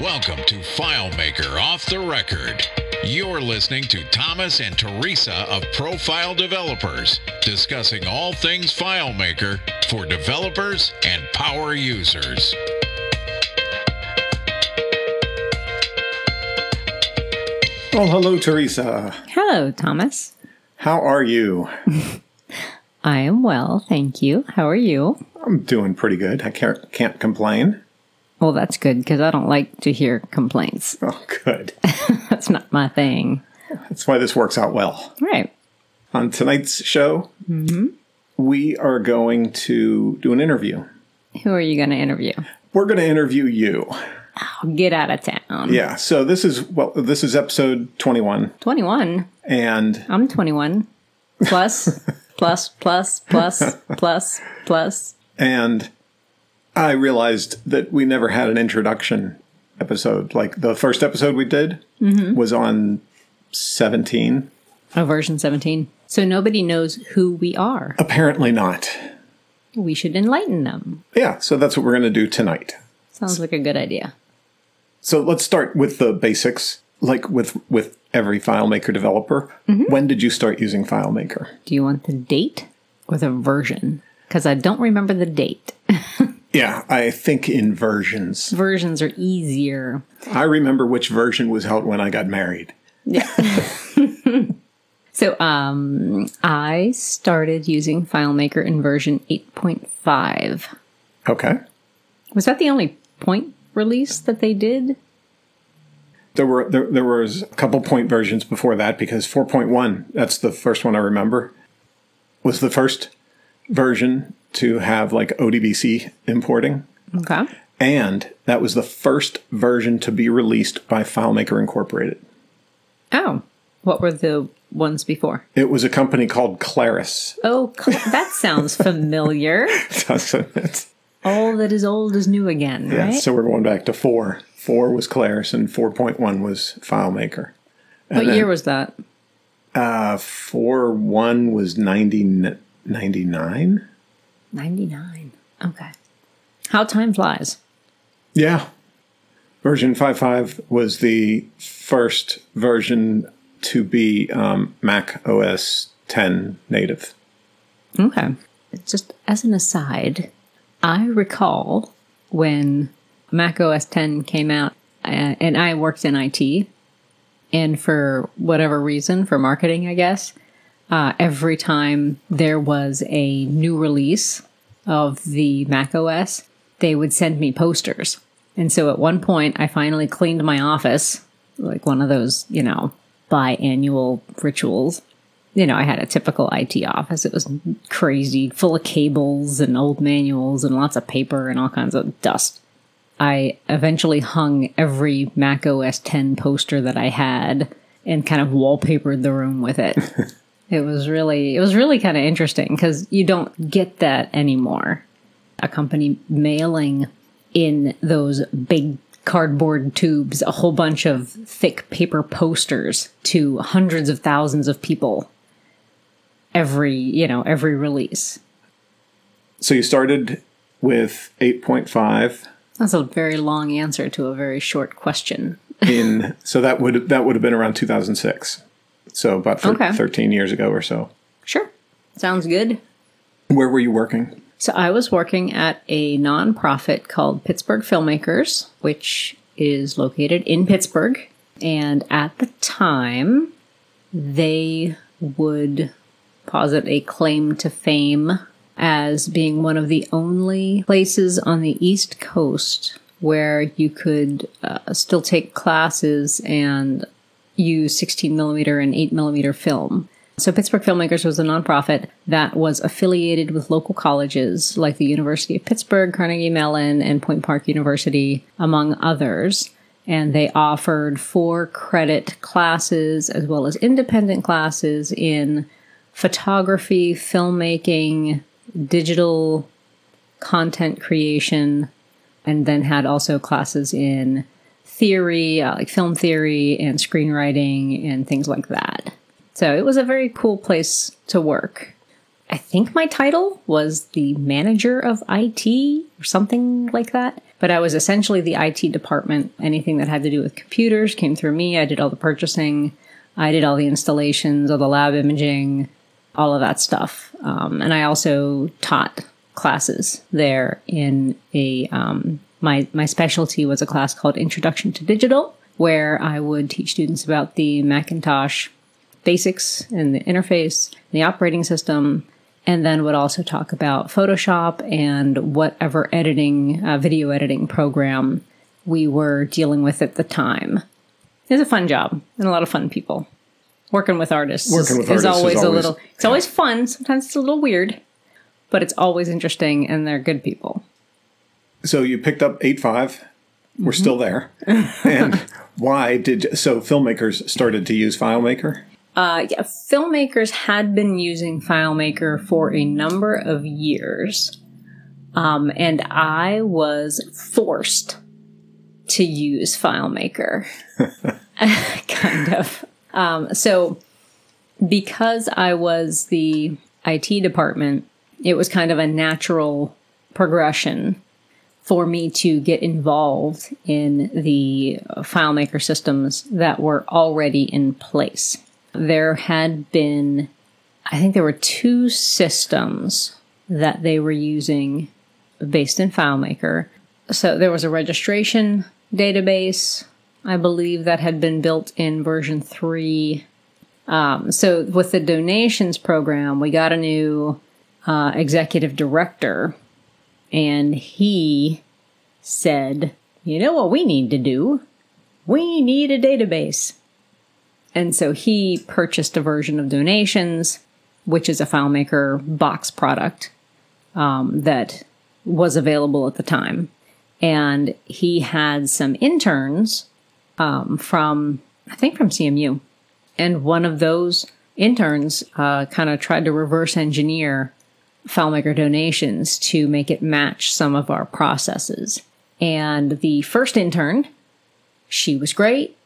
Welcome to FileMaker Off the Record. You're listening to Thomas and Teresa of Profile Developers, discussing all things FileMaker for developers and power users. Well, hello, Teresa. Hello, Thomas. How are you? I am well, thank you. How are you? I'm doing pretty good. I can't, can't complain. Well, that's good because I don't like to hear complaints. Oh, good. That's not my thing. That's why this works out well. Right. On tonight's show, mm-hmm. we are going to do an interview. Who are you going to interview? We're going to interview you. Oh, get out of town. Yeah. So this is well, this is episode 21, 21. and I'm 21. Plus, plus, plus, plus, plus, plus. and I realized that we never had an introduction episode. Like the first episode we did mm-hmm. was on 17. Oh, version 17. So nobody knows who we are. Apparently not. We should enlighten them. Yeah. So that's what we're going to do tonight. Sounds like a good idea. So let's start with the basics. Like with with every FileMaker developer, mm-hmm. when did you start using FileMaker? Do you want the date or the version? Because I don't remember the date. Yeah, I think in versions. Versions are easier. I remember which version was out when I got married. Yeah. so um, I started using FileMaker in version 8.5. Okay. Was that the only point release that they did? There were there, there was a couple point versions before that because 4.1, that's the first one I remember, was the first version to have like ODBC importing. Okay. And that was the first version to be released by FileMaker Incorporated. Oh, what were the ones before? It was a company called Claris. Oh, that sounds familiar. Doesn't it? All that is old is new again, Yeah, right? so we're going back to four. Four was Claris and 4.1 was FileMaker. what then- year was that? Uh, 4.1 was 90, 99? 99. Okay. How time flies. Yeah. Version 5.5 was the first version to be um, Mac OS 10 native. Okay. Just as an aside, I recall when Mac OS 10 came out, uh, and I worked in IT, and for whatever reason, for marketing, I guess, uh, every time there was a new release of the Mac OS, they would send me posters. And so at one point, I finally cleaned my office, like one of those, you know, biannual rituals you know, I had a typical IT office. It was crazy, full of cables and old manuals and lots of paper and all kinds of dust. I eventually hung every Mac OS 10 poster that I had and kind of wallpapered the room with it. it was really, it was really kind of interesting because you don't get that anymore. A company mailing in those big cardboard tubes a whole bunch of thick paper posters to hundreds of thousands of people every you know every release So you started with 8.5 that's a very long answer to a very short question in so that would that would have been around 2006. So about thir- Okay. 13 years ago or so. sure sounds good Where were you working? so i was working at a nonprofit called pittsburgh filmmakers which is located in pittsburgh and at the time they would posit a claim to fame as being one of the only places on the East Coast where you could uh, still take classes and use 16 millimeter and 8 millimeter film. So, Pittsburgh Filmmakers was a nonprofit that was affiliated with local colleges like the University of Pittsburgh, Carnegie Mellon, and Point Park University, among others. And they offered four credit classes as well as independent classes in photography, filmmaking, digital content creation, and then had also classes in theory, uh, like film theory and screenwriting and things like that. So it was a very cool place to work. I think my title was the manager of IT or something like that. But I was essentially the IT department. Anything that had to do with computers came through me. I did all the purchasing. I did all the installations, all the lab imaging, all of that stuff. Um, and I also taught classes there in a um, my my specialty was a class called Introduction to Digital, where I would teach students about the Macintosh basics and the interface, the operating system, and then would also talk about Photoshop and whatever editing, uh, video editing program we were dealing with at the time. It's a fun job and a lot of fun people. Working with artists Working with is, artists is always, a always- little. It's always fun. Sometimes it's a little weird, but it's always interesting, and they're good people. So you picked up eight five. We're Mm-hmm. still there. and why did so filmmakers started to use FileMaker? Uh, yeah, filmmakers had been using FileMaker for a number of years, um, and I was forced to use FileMaker, kind of. Um, so, because I was the IT department, it was kind of a natural progression for me to get involved in the FileMaker systems that were already in place. There had been, I think there were two systems that they were using based in FileMaker. So there was a registration database, I believe, that had been built in version 3. Um, so with the donations program, we got a new uh, executive director, and he said, You know what we need to do? We need a database. And so he purchased a version of donations, which is a FileMaker box product um, that was available at the time. And he had some interns um, from, I think, from CMU. And one of those interns uh, kind of tried to reverse engineer FileMaker donations to make it match some of our processes. And the first intern, she was great.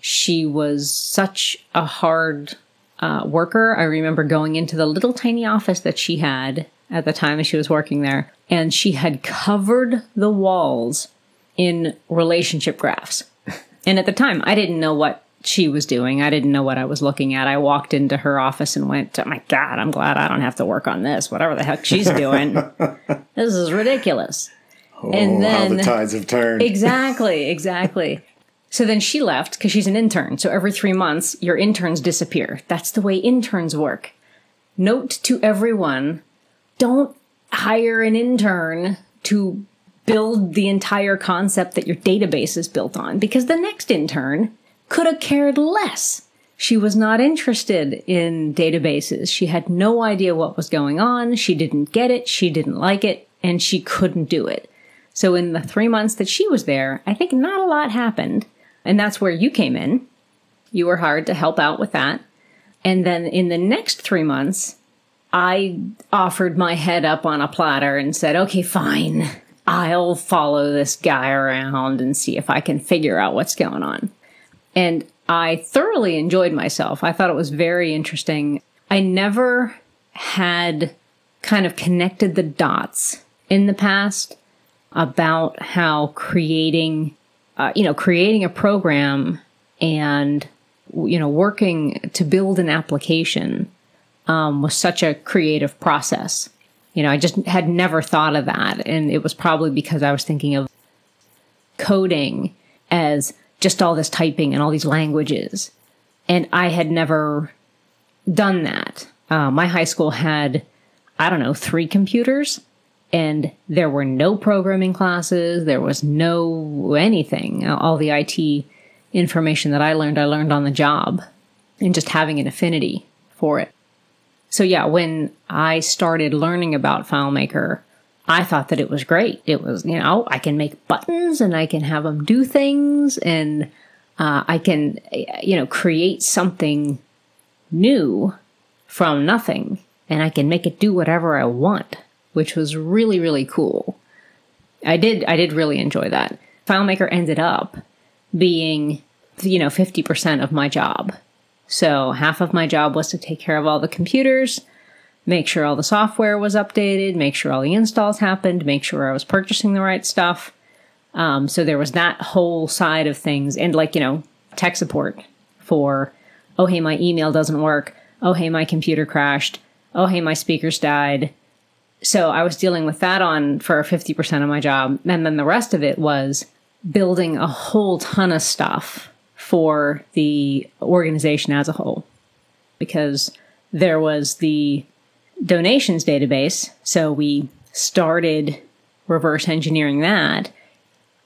She was such a hard uh, worker. I remember going into the little tiny office that she had at the time she was working there, and she had covered the walls in relationship graphs. And at the time, I didn't know what she was doing. I didn't know what I was looking at. I walked into her office and went, "Oh my god, I'm glad I don't have to work on this. Whatever the heck she's doing, this is ridiculous." Oh, and oh, how then the tides have turned. exactly, exactly. So then she left because she's an intern. So every three months, your interns disappear. That's the way interns work. Note to everyone don't hire an intern to build the entire concept that your database is built on because the next intern could have cared less. She was not interested in databases. She had no idea what was going on. She didn't get it. She didn't like it and she couldn't do it. So in the three months that she was there, I think not a lot happened. And that's where you came in. You were hired to help out with that. And then in the next three months, I offered my head up on a platter and said, okay, fine. I'll follow this guy around and see if I can figure out what's going on. And I thoroughly enjoyed myself. I thought it was very interesting. I never had kind of connected the dots in the past about how creating, uh, you know, creating a program and, you know, working to build an application um, was such a creative process. You know, I just had never thought of that. And it was probably because I was thinking of coding as just all this typing and all these languages. And I had never done that. Uh, my high school had, I don't know, three computers and there were no programming classes. There was no anything. All the IT information that I learned, I learned on the job and just having an affinity for it. So yeah, when I started learning about FileMaker, I thought that it was great. It was, you know, I can make buttons and I can have them do things and uh, I can, you know, create something new from nothing and I can make it do whatever I want, which was really, really cool. I did, I did really enjoy that. FileMaker ended up being, you know, 50% of my job. So half of my job was to take care of all the computers, make sure all the software was updated, make sure all the installs happened, make sure I was purchasing the right stuff. Um, so there was that whole side of things, and like you know, tech support for, oh hey, my email doesn't work. Oh hey, my computer crashed. Oh hey, my speakers died. So I was dealing with that on for fifty percent of my job, and then the rest of it was building a whole ton of stuff for the organization as a whole, because there was the donations database. So we started reverse engineering that.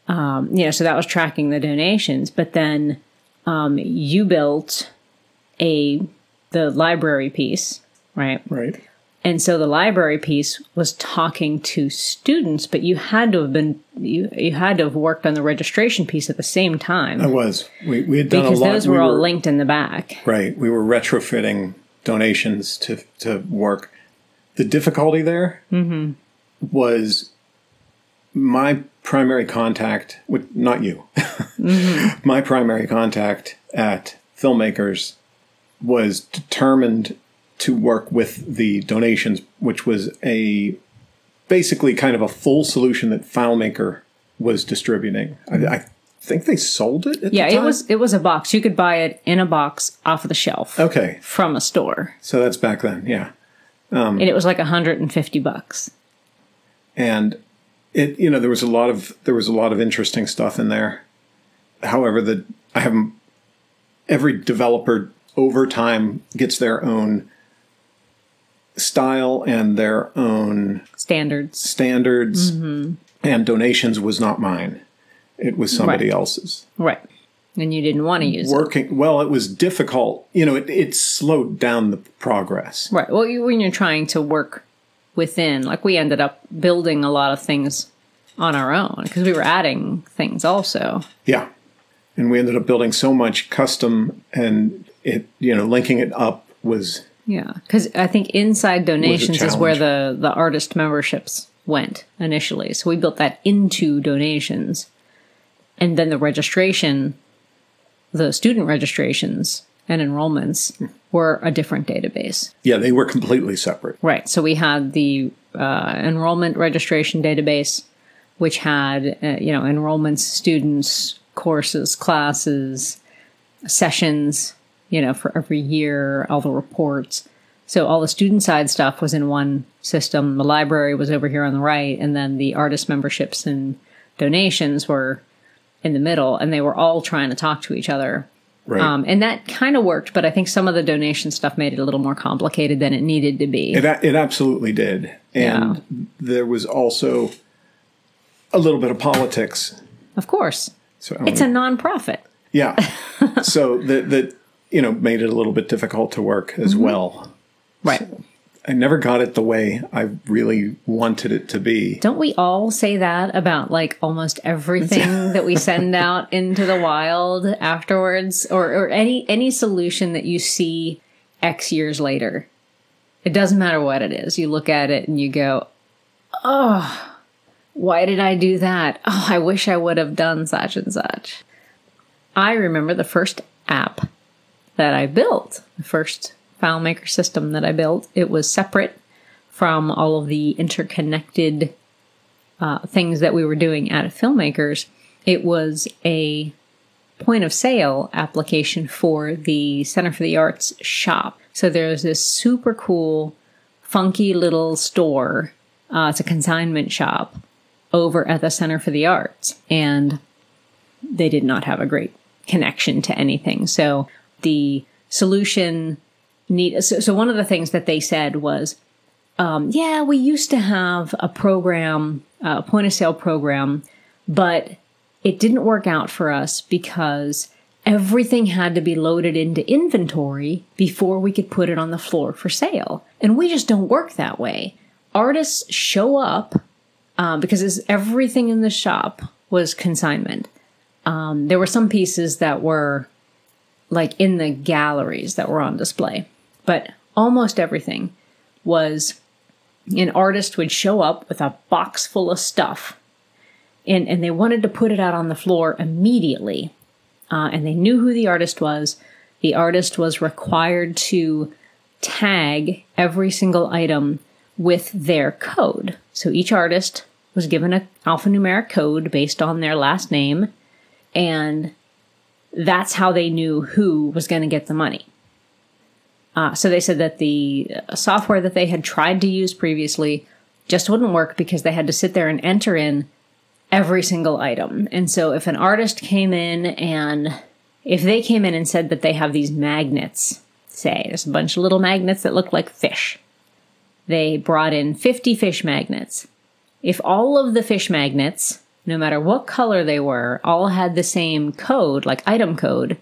Um, you know, so that was tracking the donations. But then um, you built a the library piece, right? Right. And so the library piece was talking to students, but you had to have been you you had to have worked on the registration piece at the same time I was. We, we had done because a lot. those we were all linked in the back. Right. We were retrofitting donations to, to work. The difficulty there mm-hmm. was my primary contact with not you. Mm-hmm. my primary contact at filmmakers was determined to work with the donations, which was a basically kind of a full solution that FileMaker was distributing. I, I think they sold it. At Yeah, the it was it was a box. You could buy it in a box off of the shelf okay. from a store, So that's back then, yeah. Um, and it was like 150 bucks. and it you know there was a lot of there was a lot of interesting stuff in there however the i haven't every developer over time gets their own style and their own Standards. standards mm-hmm. and donations was not mine it was somebody Right. else's Right. And you didn't want to use it. working well it was difficult you know it, it slowed down the progress Right. Well, you, when you're trying to work within, like we ended up building a lot of things on our own because we were adding things also. Yeah. And we ended up building so much custom and it, you know, linking it up was, Yeah. Because I think inside donations is where the, the artist memberships went initially. So we built that into donations. And then the registration, the student registrations and enrollments were a different database. yeah, they were completely separate. Right. So we had the uh, enrollment registration database, which had uh, you know enrollments, students, courses, classes, sessions. You know, for every year, all the reports. So all the student side stuff was in one system. The library was over here on the right, and then the artist memberships and donations were in the middle, and they were all trying to talk to each other. Right. Um, and that kind of worked, but I think some of the donation stuff made it a little more complicated than it needed to be. it, it absolutely did. And there was also a little bit of politics. Of course. So It's a nonprofit. yeah. so that, that, you know, made it a little bit difficult to work as well. Right. I never got it the way I really wanted it to be. Don't we all say that about like almost everything that we send out into the wild afterwards or, or any any solution that you see X years later? It doesn't matter what it is. You look at it and you go, "Oh, why did I do that? Oh, I wish I would have done such and such." I remember the first app that I built, the first FileMaker system that I built. It was separate from all of the interconnected uh, things that we were doing at Filmmakers. It was a point of sale application for the Center for the Arts shop. So there's this super cool, funky little store. Uh, it's a consignment shop over at the Center for the Arts. And they did not have a great connection to anything. So the solution need so, so one of the things that they said was um, yeah we used to have a program a point of sale program but it didn't work out for us because everything had to be loaded into inventory before we could put it on the floor for sale. And we just don't work that way. Artists show up um, because everything in the shop was consignment. Um, there were some pieces that were like in the galleries that were on display but almost everything was an artist would show up with a box full of stuff and, and they wanted to put it out on the floor immediately uh, and they knew who the artist was the artist was required to tag every single item with their code so each artist was given a alphanumeric code based on their last name, and that's how they knew who was going to get the money. Uh, so they said that the uh, software that they had tried to use previously just wouldn't work because they had to sit there and enter in every single item. And so if an artist came in and if they came in and said that they have these magnets, say there's a bunch of little magnets that look like fish. They brought in 50 fish magnets. If all of the fish magnets, no matter what color they were, all had the same code, like item code,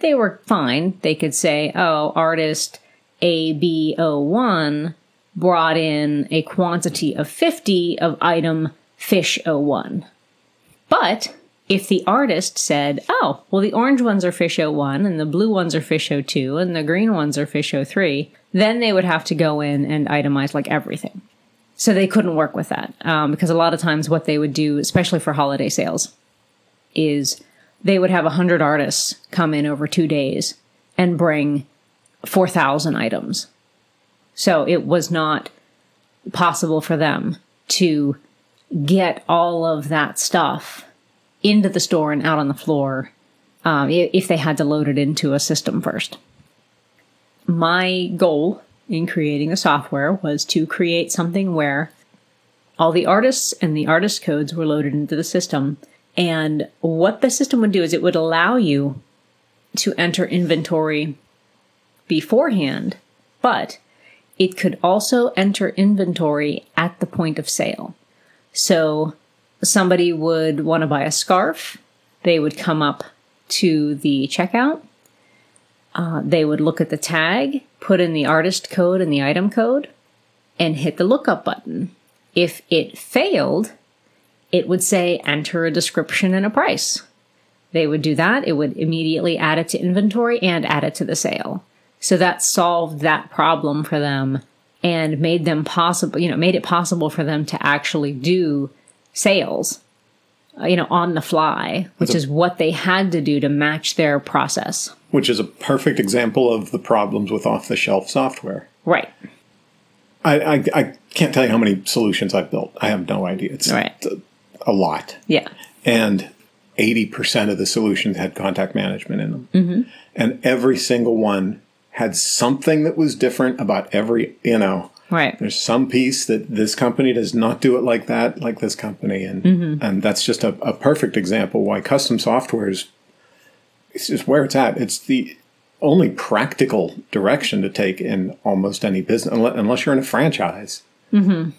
they were fine. They could say, oh, artist AB01 brought in a quantity of 50 of item fish 01. But if the artist said, oh, well, the orange ones are fish 01 and the blue ones are fish 02 and the green ones are fish 03, then they would have to go in and itemize like everything. So they couldn't work with that um, because a lot of times what they would do, especially for holiday sales, is they would have 100 artists come in over two days and bring 4,000 items. So it was not possible for them to get all of that stuff into the store and out on the floor um, if they had to load it into a system first. My goal in creating the software was to create something where all the artists and the artist codes were loaded into the system. And what the system would do is it would allow you to enter inventory beforehand, but it could also enter inventory at the point of sale. So somebody would want to buy a scarf, they would come up to the checkout, uh, they would look at the tag, put in the artist code and the item code, and hit the lookup button. If it failed, it would say enter a description and a price. They would do that. It would immediately add it to inventory and add it to the sale. So that solved that problem for them and made them possible, you know, made it possible for them to actually do sales, uh, you know, on the fly, which a, is what they had to do to match their process. Which is a perfect example of the problems with off the shelf software. Right. I, I, I, can't tell you how many solutions I've built. I have no idea. It's right. A lot. Yeah. And 80% of the solutions had contact management in them. Mm-hmm. And every single one had something that was different about every, you know, right. There's some piece that this company does not do it like that, like this company. And, mm-hmm. and that's just a, a perfect example why custom software is, it's just where it's at. It's the only practical direction to take in almost any business, unless you're in a franchise. Mm-hmm.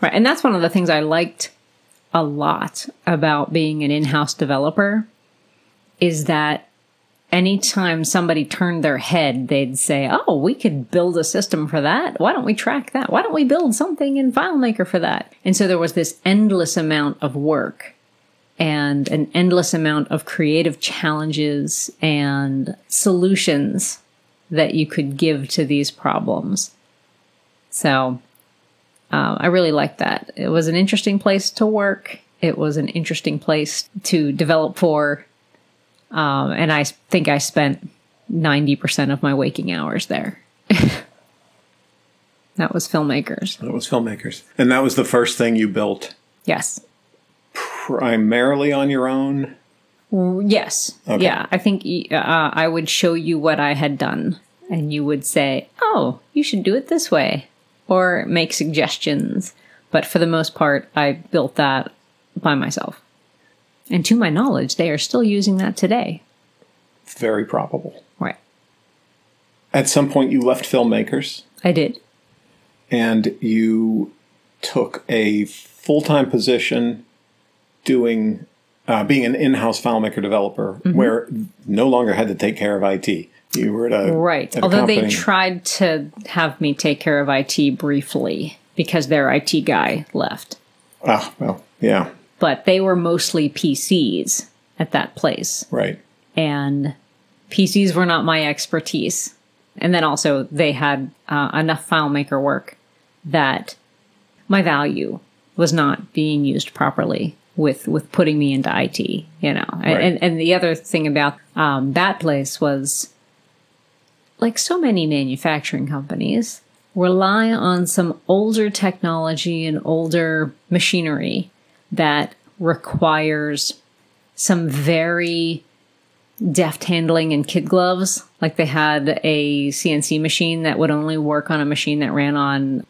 Right. And that's one of the things I liked a lot about being an in-house developer is that anytime somebody turned their head, they'd say, Oh, we could build a system for that. Why don't we track that? Why don't we build something in FileMaker for that? And so there was this endless amount of work and an endless amount of creative challenges and solutions that you could give to these problems. So uh, I really liked that. It was an interesting place to work. It was an interesting place to develop for um, and I think I spent 90% of my waking hours there. that was filmmakers. That was filmmakers. And that was the first thing you built? Yes. Primarily on your own? Yes. Okay. Yeah. I think uh, I would show you what I had done, and you would say, oh, you should do it this way, or make suggestions. But for the most part, I built that by myself. And to my knowledge, they are still using that today. Very probable. Right. At some point, you left filmmakers. I did. And you took a full time position doing, uh, being an in house FileMaker developer mm-hmm. where no longer had to take care of IT. You were at a. Right. At Although company. they tried to have me take care of IT briefly because their IT guy left. Ah, well, yeah but they were mostly PCs at that place. Right. And PCs were not my expertise. And then also they had uh, enough FileMaker work that my value was not being used properly with with putting me into IT, you know. Right. And and the other thing about um, that place was like so many manufacturing companies, rely on some older technology and older machinery that requires some very deft handling and kid gloves. Like they had a CNC machine that would only work on a machine that ran on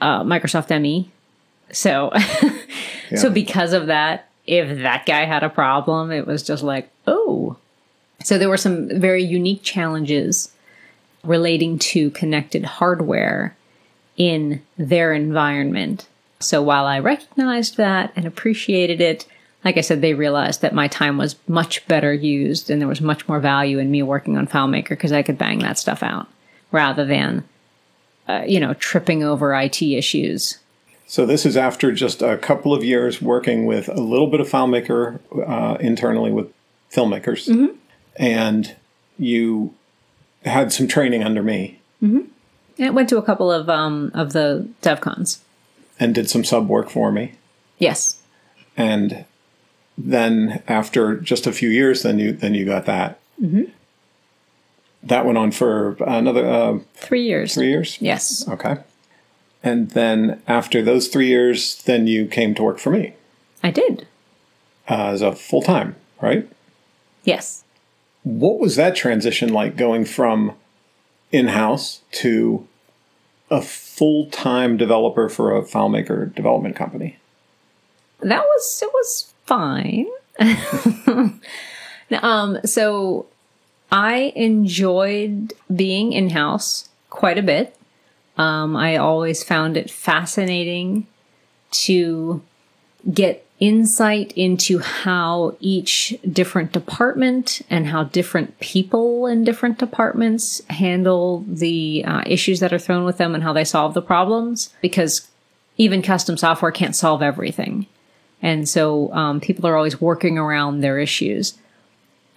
uh, Microsoft ME. So, so because of that, if that guy had a problem, it was just like, oh. So there were some very unique challenges relating to connected hardware in their environment. So while I recognized that and appreciated it, like I said, they realized that my time was much better used and there was much more value in me working on FileMaker because I could bang that stuff out rather than, uh, you know, tripping over IT issues. So this is after just a couple of years working with a little bit of FileMaker uh, internally with filmmakers, mm-hmm. and you had some training under me. Mm-hmm. It went to a couple of um, of the DevCons and did some sub work for me. Yes. And then after just a few years, then you then you got that. Mm-hmm. That went on for another uh, three years. Three years. Yes. Okay. And then after those three years, then you came to work for me. I did. Uh, as a full time, right? Yes. What was that transition like going from in house to a full time developer for a FileMaker development company? That was it was fine. um, so I enjoyed being in house quite a bit. Um, I always found it fascinating to get insight into how each different department and how different people in different departments handle the uh, issues that are thrown with them and how they solve the problems because even custom software can't solve everything. And so um, people are always working around their issues.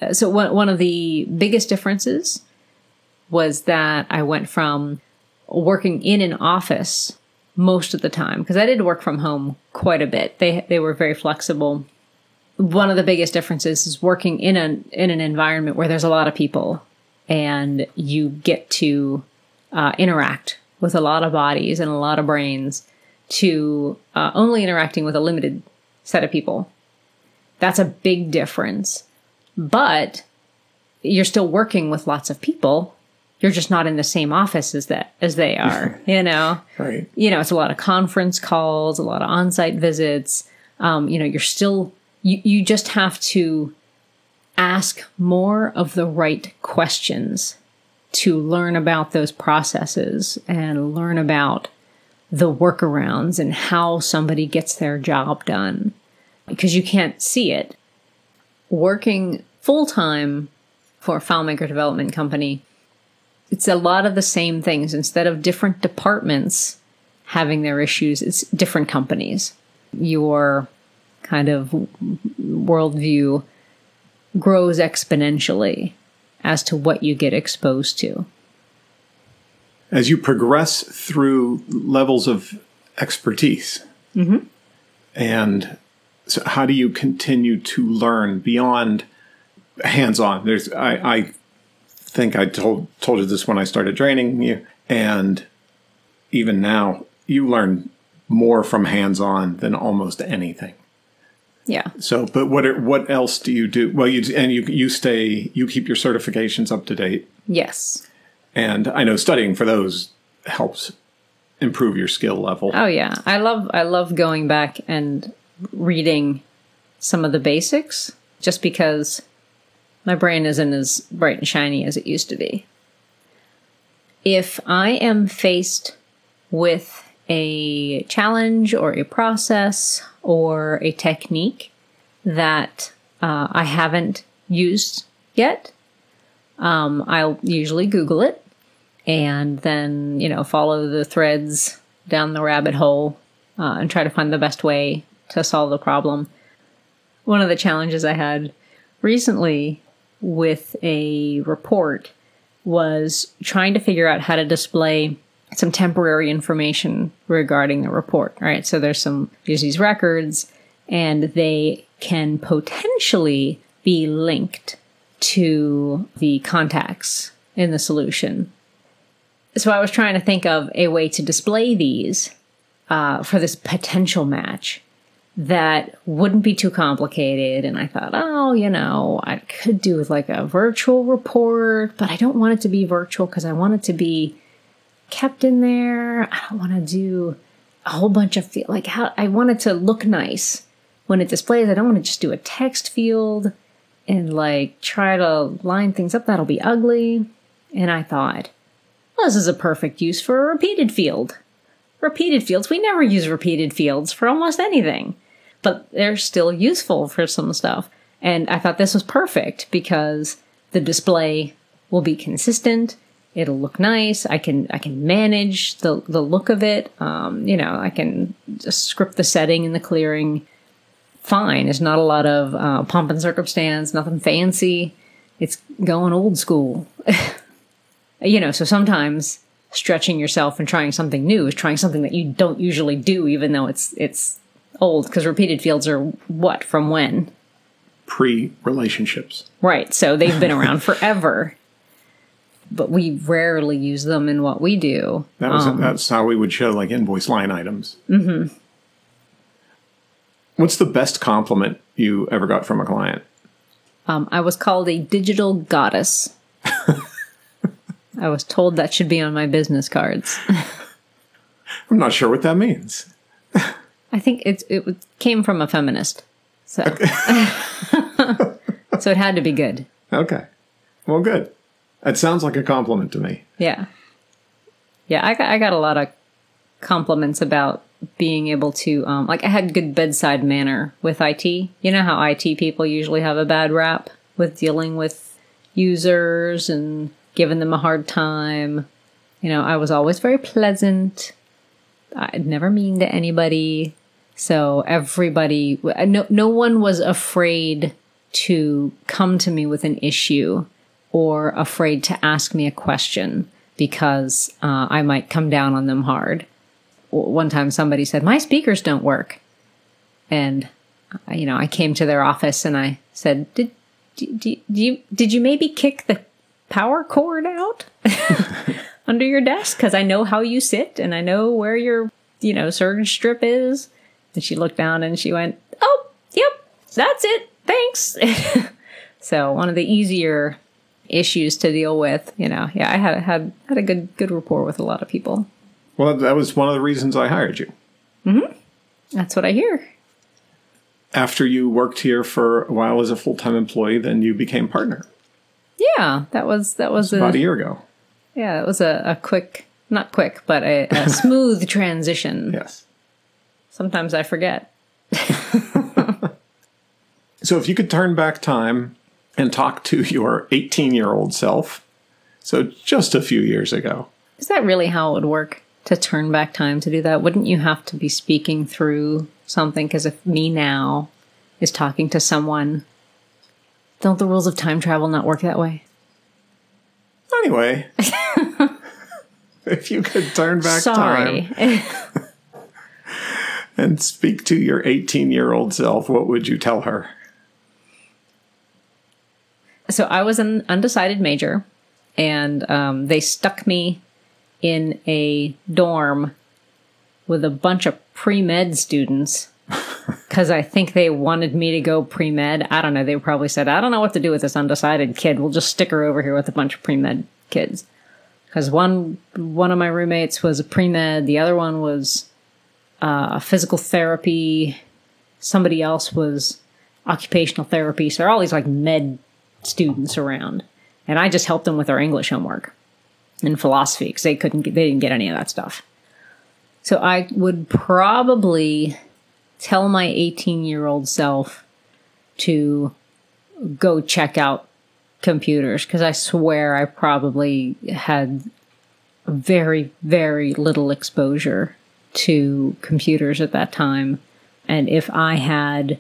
Uh, so one, one of the biggest differences was that I went from working in an office most of the time because I did work from home quite a bit. They they were very flexible. One of the biggest differences is working in an in an environment where there's a lot of people and you get to uh, interact with a lot of bodies and a lot of brains to uh, only interacting with a limited set of people. That's a big difference. But you're still working with lots of people you're just not in the same office as that as they are you know? Right. You know it's a lot of conference calls a lot of on-site visits. Um, you know you're still you, you just have to ask more of the right questions to learn about those processes and learn about the workarounds and how somebody gets their job done. Because you can't see it. Working full-time for a FileMaker development company it's a lot of the same things. Instead of different departments having their issues, it's different companies. Your kind of worldview grows exponentially as to what you get exposed to. As you progress through levels of expertise, mm-hmm. and so how do you continue to learn beyond hands-on? There's I, I think I told told you this when I started training you, and even now, you learn more from hands on than almost anything. Yeah. So, but what are, what else do you do? Well, you and you you stay you keep your certifications up to date. Yes. And I know studying for those helps improve your skill level. Oh yeah, I love I love going back and reading some of the basics just because my brain isn't as bright and shiny as it used to be. If I am faced with a challenge or a process or a technique that uh, I haven't used yet, um, I'll usually Google it and then, you know, follow the threads down the rabbit hole uh, and try to find the best way to solve the problem. One of the challenges I had recently with a report was trying to figure out how to display some temporary information regarding the report. Right. So there's some, there's these records and they can potentially be linked to the contacts in the solution. so I was trying to think of a way to display these uh, for this potential match that wouldn't be too complicated. And I thought, oh, you know, I could do with like a virtual report, but I don't want it to be virtual because I want it to be kept in there. I don't want to do a whole bunch of feel like how I want it to look nice when it displays. I don't want to just do a text field and like try to line things up. That'll be ugly. And I thought, well, this is a perfect use for a repeated field. Repeated fields, we never use repeated fields for almost anything, but they're still useful for some stuff. And I thought this was perfect because the display will be consistent. It'll look nice. I can I can manage the the look of it. Um, you know, I can just script the setting and the clearing. Fine. It's not a lot of uh, pomp and circumstance. Nothing fancy. It's going old school. you know, so sometimes stretching yourself and trying something new is trying something that you don't usually do, even though it's it's old. Because repeated fields are what from when? Pre relationships. Right. So they've been around forever. But we rarely use them in what we do. That was that's how we would show like invoice line items. Mm-hmm. What's the best compliment you ever got from a client? Um, I was called a digital goddess. I was told that should be on my business cards. I'm not sure what that means. I think it it came from a feminist, so so it had to be good. Okay, well, good. It sounds like a compliment to me. Yeah, yeah. I got I got a lot of compliments about being able to um, like I had good bedside manner with IT. You know how IT people usually have a bad rap with dealing with users and giving them a hard time. You know, I was always very pleasant. I'd never mean to anybody. So everybody, no, no one was afraid to come to me with an issue or afraid to ask me a question because uh, I might come down on them hard. One time somebody said, My speakers don't work. And, uh, you know, I came to their office and I said, Did, did, did you, did you maybe kick the power cord out under your desk because I know how you sit and I know where your, you know, surge strip is. And she looked down and she went, Oh, yep, that's it. Thanks. so one of the easier issues to deal with, you know, yeah, I had had had a good good rapport with a lot of people. Well, that was one of the reasons I hired you. Mm-hmm. That's what I hear. After you worked here for a while as a full time employee, then you became partner. Yeah, that was that was a, about a year ago. Yeah, it was a, a quick, not quick, but a, a smooth transition. Yes. Sometimes I forget. so, if you could turn back time and talk to your 18 year old self, so just a few years ago. Is that really how it would work to turn back time to do that? Wouldn't you have to be speaking through something? Because if me now is talking to someone don't the rules of time travel not work that way? Anyway, if you could turn back Sorry. time and speak to your 18 year old self, what would you tell her? So I was an undecided major, and um, they stuck me in a dorm with a bunch of pre med students because I think they wanted me to go pre med. I don't know. They probably said, I don't know what to do with this undecided kid. We'll just stick her over here with a bunch of pre med kids. Because one one of my roommates was a pre med, the other one was uh, physical therapy, somebody else was occupational therapy. So there are all these like med students around, and I just helped them with their English homework and philosophy because they couldn't get, they didn't get any of that stuff. So I would probably tell my 18 year old self to go check out computers because I swear I probably had very, very little exposure to computers at that time. And if I had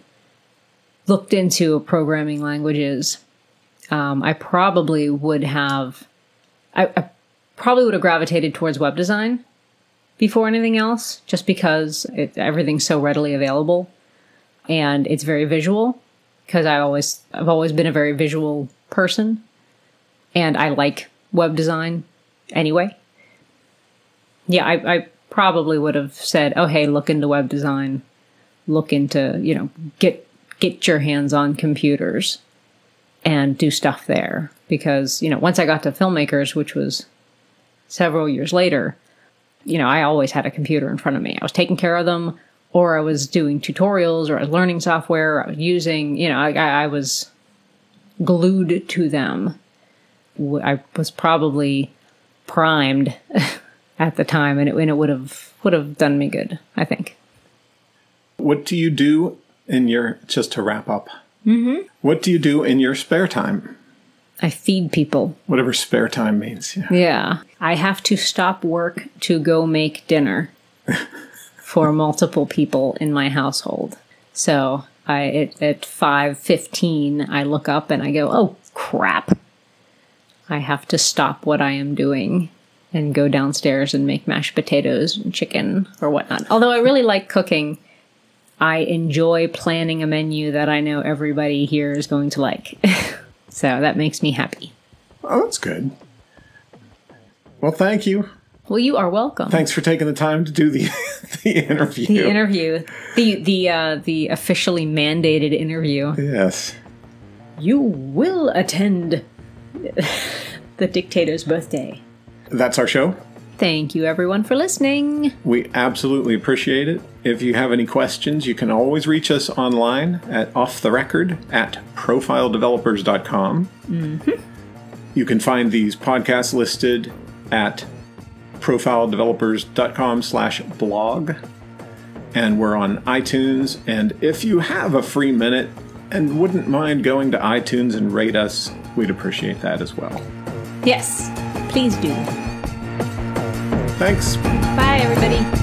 looked into programming languages, um, I probably would have, I, I probably would have gravitated towards web design before anything else, just because it, everything's so readily available and it's very visual. Because I always, I've always been a very visual person, and I like web design anyway. yeah, I, I probably would have said, "Oh, hey, look into web design, look into you know get get your hands on computers and do stuff there." Because you know, once I got to filmmakers, which was several years later, you know, I always had a computer in front of me. I was taking care of them, or I was doing tutorials, or I was learning software, or I was using, you know, I, I was glued to them. I was probably primed at the time, and it, and it would have would have done me good. I think. What do you do in your just to wrap up? Mm-hmm. What do you do in your spare time? I feed people. Whatever spare time means. Yeah. Yeah. I have to stop work to go make dinner for multiple people in my household. So I at, at five fifteen I look up and I go, Oh crap. I have to stop what I am doing and go downstairs and make mashed potatoes and chicken or whatnot. Although I really like cooking, I enjoy planning a menu that I know everybody here is going to like. so that makes me happy. Oh, that's good. Well, thank you. Well, you are welcome. Thanks for taking the time to do the the interview. the interview, the the uh, the officially mandated interview. yes. You will attend the dictator's birthday. That's our show. Thank you, everyone, for listening. We absolutely appreciate it. If you have any questions, you can always reach us online at off the record at profiledevelopers.com. Mm-hmm. You can find these podcasts listed at profiledevelopers.com slash blog. And we're on iTunes. And if you have a free minute and wouldn't mind going to iTunes and rate us, we'd appreciate that as well. Yes, please do. Thanks. Bye, everybody.